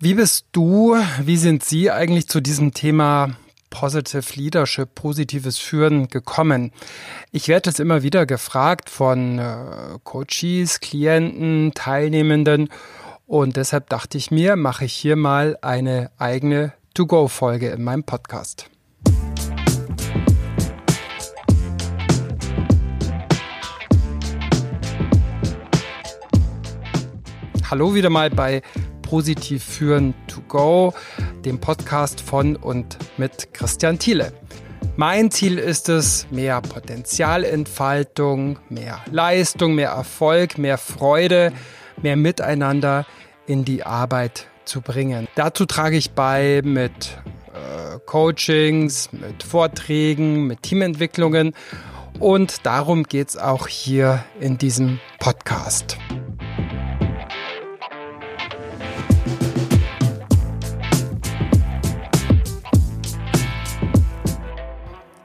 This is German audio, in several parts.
Wie bist du, wie sind Sie eigentlich zu diesem Thema Positive Leadership, positives Führen gekommen? Ich werde es immer wieder gefragt von äh, Coaches, Klienten, Teilnehmenden und deshalb dachte ich mir, mache ich hier mal eine eigene To-Go-Folge in meinem Podcast. Hallo wieder mal bei Positiv führen to go, dem Podcast von und mit Christian Thiele. Mein Ziel ist es, mehr Potenzialentfaltung, mehr Leistung, mehr Erfolg, mehr Freude, mehr Miteinander in die Arbeit zu bringen. Dazu trage ich bei mit äh, Coachings, mit Vorträgen, mit Teamentwicklungen und darum geht es auch hier in diesem Podcast.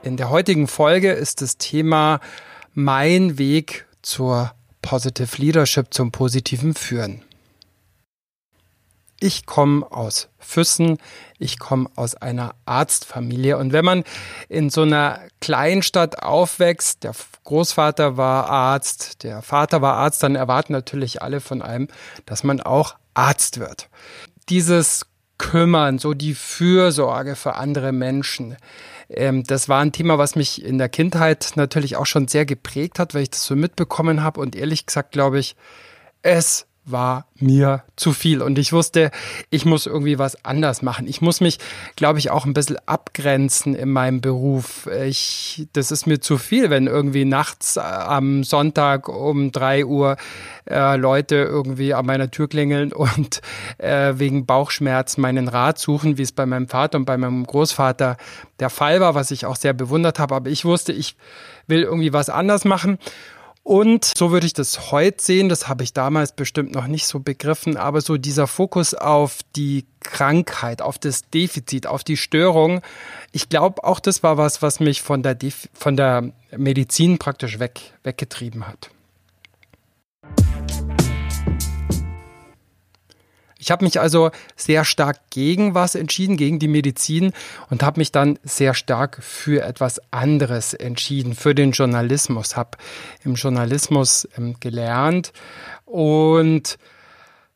In der heutigen Folge ist das Thema mein Weg zur Positive Leadership, zum positiven Führen. Ich komme aus Füssen, ich komme aus einer Arztfamilie. Und wenn man in so einer Kleinstadt aufwächst, der Großvater war Arzt, der Vater war Arzt, dann erwarten natürlich alle von einem, dass man auch Arzt wird. Dieses Kümmern, so die Fürsorge für andere Menschen, ähm, das war ein Thema, was mich in der Kindheit natürlich auch schon sehr geprägt hat, weil ich das so mitbekommen habe. Und ehrlich gesagt glaube ich, es war mir zu viel und ich wusste, ich muss irgendwie was anders machen. Ich muss mich, glaube ich, auch ein bisschen abgrenzen in meinem Beruf. Ich, das ist mir zu viel, wenn irgendwie nachts äh, am Sonntag um drei Uhr äh, Leute irgendwie an meiner Tür klingeln und äh, wegen Bauchschmerzen meinen Rat suchen, wie es bei meinem Vater und bei meinem Großvater der Fall war, was ich auch sehr bewundert habe. Aber ich wusste, ich will irgendwie was anders machen. Und so würde ich das heute sehen, das habe ich damals bestimmt noch nicht so begriffen, aber so dieser Fokus auf die Krankheit, auf das Defizit, auf die Störung, ich glaube auch das war was, was mich von der, Def von der Medizin praktisch weg, weggetrieben hat. Ich habe mich also sehr stark gegen was entschieden, gegen die Medizin und habe mich dann sehr stark für etwas anderes entschieden, für den Journalismus. Habe im Journalismus ähm, gelernt und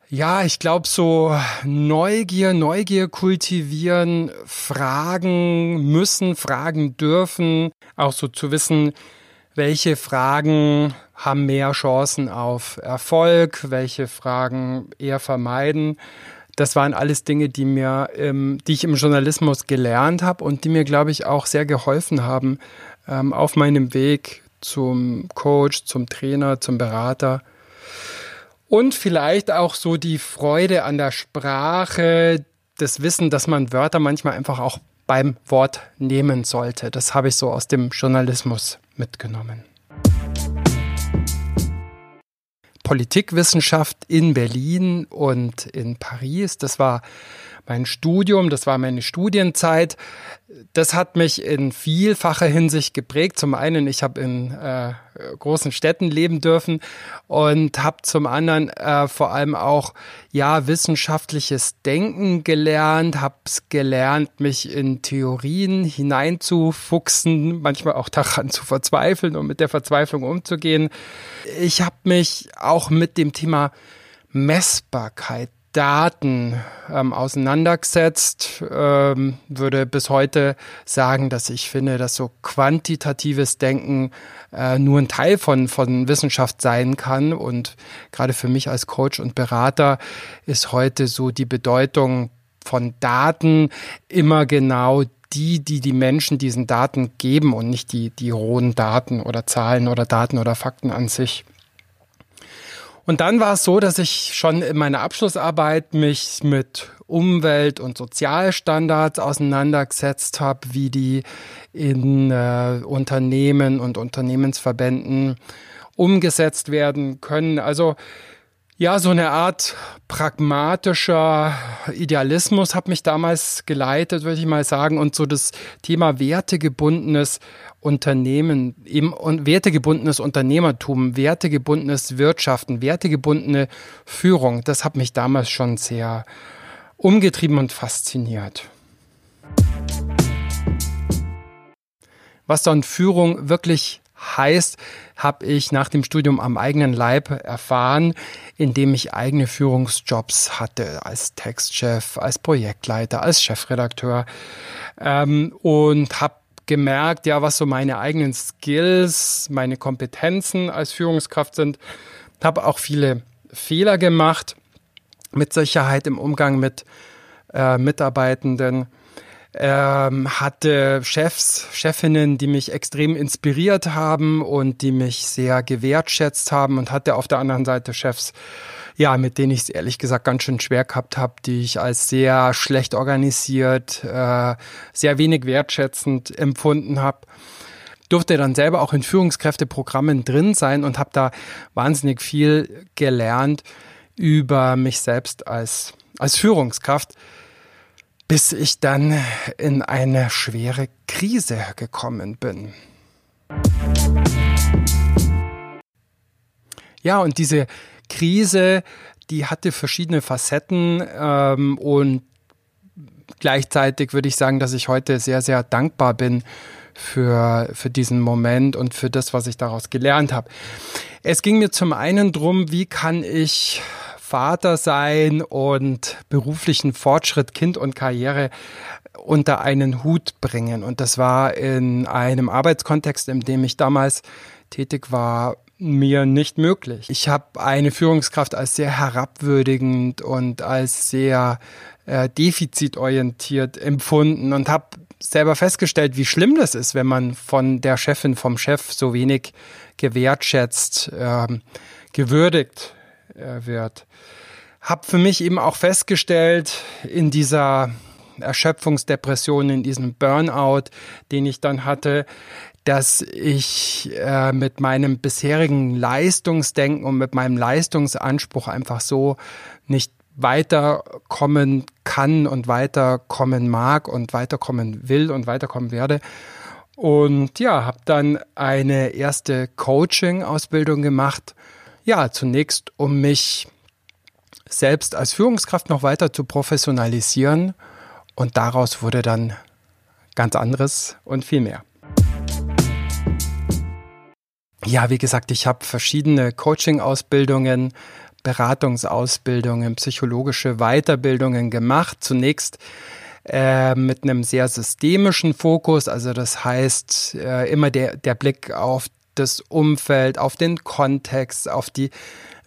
ja, ich glaube so Neugier, Neugier kultivieren, fragen müssen, fragen dürfen, auch so zu wissen, welche Fragen haben mehr Chancen auf Erfolg, welche Fragen eher vermeiden. Das waren alles Dinge, die mir, ähm, die ich im Journalismus gelernt habe und die mir, glaube ich, auch sehr geholfen haben ähm, auf meinem Weg zum Coach, zum Trainer, zum Berater. Und vielleicht auch so die Freude an der Sprache, das Wissen, dass man Wörter manchmal einfach auch beim Wort nehmen sollte. Das habe ich so aus dem Journalismus mitgenommen. Politikwissenschaft in Berlin und in Paris. Das war mein Studium, das war meine Studienzeit. Das hat mich in vielfacher Hinsicht geprägt. Zum einen, ich habe in äh, großen Städten leben dürfen und habe zum anderen äh, vor allem auch ja wissenschaftliches Denken gelernt, habe es gelernt, mich in Theorien hineinzufuchsen, manchmal auch daran zu verzweifeln und mit der Verzweiflung umzugehen. Ich habe mich auch mit dem Thema Messbarkeit Daten ähm, auseinandergesetzt, ähm, würde bis heute sagen, dass ich finde, dass so quantitatives Denken äh, nur ein Teil von, von Wissenschaft sein kann. Und gerade für mich als Coach und Berater ist heute so die Bedeutung von Daten immer genau die, die die Menschen diesen Daten geben und nicht die, die rohen Daten oder Zahlen oder Daten oder Fakten an sich. Und dann war es so, dass ich schon in meiner Abschlussarbeit mich mit Umwelt- und Sozialstandards auseinandergesetzt habe, wie die in äh, Unternehmen und Unternehmensverbänden umgesetzt werden können. Also ja, so eine Art pragmatischer Idealismus hat mich damals geleitet, würde ich mal sagen. Und so das Thema wertegebundenes Unternehmen, eben und wertegebundenes Unternehmertum, wertegebundenes Wirtschaften, wertegebundene Führung, das hat mich damals schon sehr umgetrieben und fasziniert. Was dann Führung wirklich heißt, habe ich nach dem Studium am eigenen Leib erfahren, indem ich eigene Führungsjobs hatte, als Textchef, als Projektleiter, als Chefredakteur ähm, und habe gemerkt, ja, was so meine eigenen Skills, meine Kompetenzen als Führungskraft sind. Habe auch viele Fehler gemacht, mit Sicherheit im Umgang mit äh, Mitarbeitenden ähm, hatte Chefs, Chefinnen, die mich extrem inspiriert haben und die mich sehr gewertschätzt haben und hatte auf der anderen Seite Chefs, ja, mit denen ich es ehrlich gesagt ganz schön schwer gehabt habe, die ich als sehr schlecht organisiert, äh, sehr wenig wertschätzend empfunden habe durfte dann selber auch in Führungskräfteprogrammen drin sein und habe da wahnsinnig viel gelernt über mich selbst als, als Führungskraft bis ich dann in eine schwere Krise gekommen bin. Ja, und diese Krise, die hatte verschiedene Facetten ähm, und gleichzeitig würde ich sagen, dass ich heute sehr, sehr dankbar bin für, für diesen Moment und für das, was ich daraus gelernt habe. Es ging mir zum einen drum, wie kann ich Vater sein und beruflichen Fortschritt, Kind und Karriere unter einen Hut bringen. Und das war in einem Arbeitskontext, in dem ich damals tätig war, mir nicht möglich. Ich habe eine Führungskraft als sehr herabwürdigend und als sehr äh, defizitorientiert empfunden und habe selber festgestellt, wie schlimm das ist, wenn man von der Chefin, vom Chef so wenig gewertschätzt, äh, gewürdigt wird. Hab für mich eben auch festgestellt, in dieser Erschöpfungsdepression, in diesem Burnout, den ich dann hatte, dass ich äh, mit meinem bisherigen Leistungsdenken und mit meinem Leistungsanspruch einfach so nicht weiterkommen kann und weiterkommen mag und weiterkommen will und weiterkommen werde. Und ja, habe dann eine erste Coaching-Ausbildung gemacht ja, zunächst, um mich selbst als Führungskraft noch weiter zu professionalisieren und daraus wurde dann ganz anderes und viel mehr. Ja, wie gesagt, ich habe verschiedene Coaching-Ausbildungen, Beratungsausbildungen, psychologische Weiterbildungen gemacht. Zunächst äh, mit einem sehr systemischen Fokus, also das heißt äh, immer der, der Blick auf das Umfeld, auf den Kontext, auf die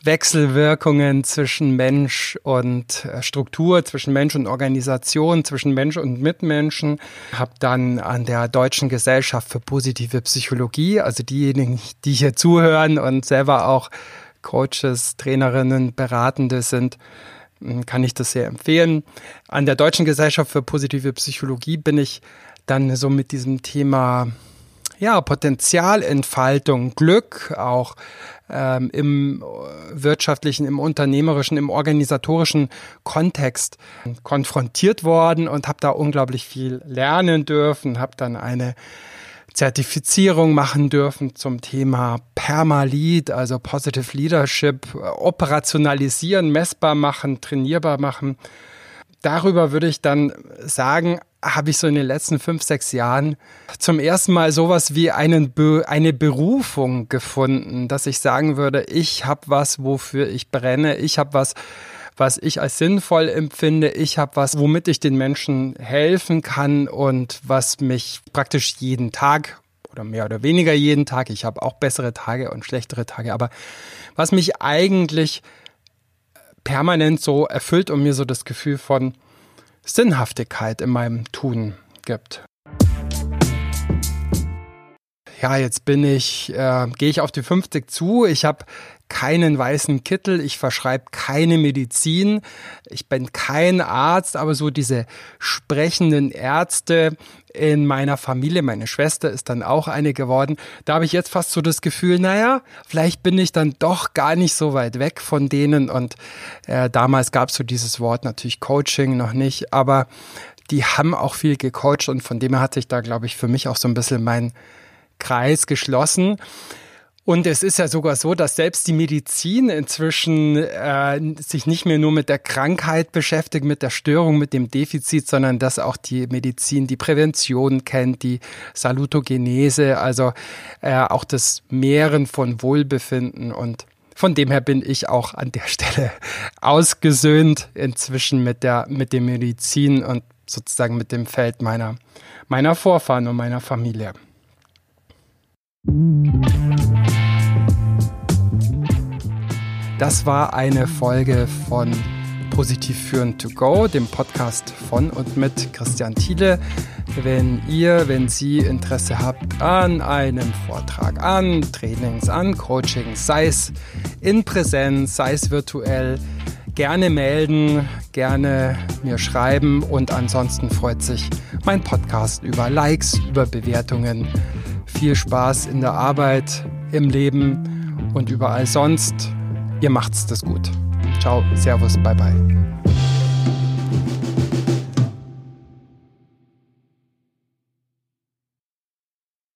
Wechselwirkungen zwischen Mensch und äh, Struktur, zwischen Mensch und Organisation, zwischen Mensch und Mitmenschen. Habe dann an der Deutschen Gesellschaft für positive Psychologie, also diejenigen, die hier zuhören und selber auch Coaches, Trainerinnen, Beratende sind, hm, kann ich das sehr empfehlen. An der Deutschen Gesellschaft für positive Psychologie bin ich dann so mit diesem Thema ja, Potenzialentfaltung, Glück auch ähm, im wirtschaftlichen, im unternehmerischen, im organisatorischen Kontext konfrontiert worden und habe da unglaublich viel lernen dürfen, habe dann eine Zertifizierung machen dürfen zum Thema Permalead, also Positive Leadership, operationalisieren, messbar machen, trainierbar machen. Darüber würde ich dann sagen, habe ich so in den letzten fünf, sechs Jahren zum ersten Mal sowas wie einen Be eine Berufung gefunden, dass ich sagen würde, ich habe was, wofür ich brenne, ich habe was, was ich als sinnvoll empfinde, ich habe was, womit ich den Menschen helfen kann und was mich praktisch jeden Tag oder mehr oder weniger jeden Tag, ich habe auch bessere Tage und schlechtere Tage, aber was mich eigentlich permanent so erfüllt und mir so das Gefühl von Sinnhaftigkeit in meinem Tun gibt. Ja, jetzt bin ich, äh, gehe ich auf die 50 zu. Ich habe keinen weißen Kittel, ich verschreibe keine Medizin, ich bin kein Arzt, aber so diese sprechenden Ärzte in meiner Familie, meine Schwester ist dann auch eine geworden, da habe ich jetzt fast so das Gefühl, naja, vielleicht bin ich dann doch gar nicht so weit weg von denen. Und äh, damals gab es so dieses Wort natürlich Coaching noch nicht, aber die haben auch viel gecoacht und von dem her hat sich da, glaube ich, für mich auch so ein bisschen mein Kreis geschlossen. Und es ist ja sogar so, dass selbst die Medizin inzwischen äh, sich nicht mehr nur mit der Krankheit beschäftigt, mit der Störung, mit dem Defizit, sondern dass auch die Medizin die Prävention kennt, die Salutogenese, also äh, auch das Mehren von Wohlbefinden. Und von dem her bin ich auch an der Stelle ausgesöhnt inzwischen mit der, mit der Medizin und sozusagen mit dem Feld meiner, meiner Vorfahren und meiner Familie. Das war eine Folge von Positiv führen to go, dem Podcast von und mit Christian Thiele. Wenn ihr, wenn Sie Interesse habt an einem Vortrag, an Trainings, an Coachings, sei es in Präsenz, sei es virtuell, gerne melden, gerne mir schreiben und ansonsten freut sich mein Podcast über Likes, über Bewertungen. Viel Spaß in der Arbeit, im Leben und überall sonst. Ihr macht's das gut. Ciao, Servus, bye bye.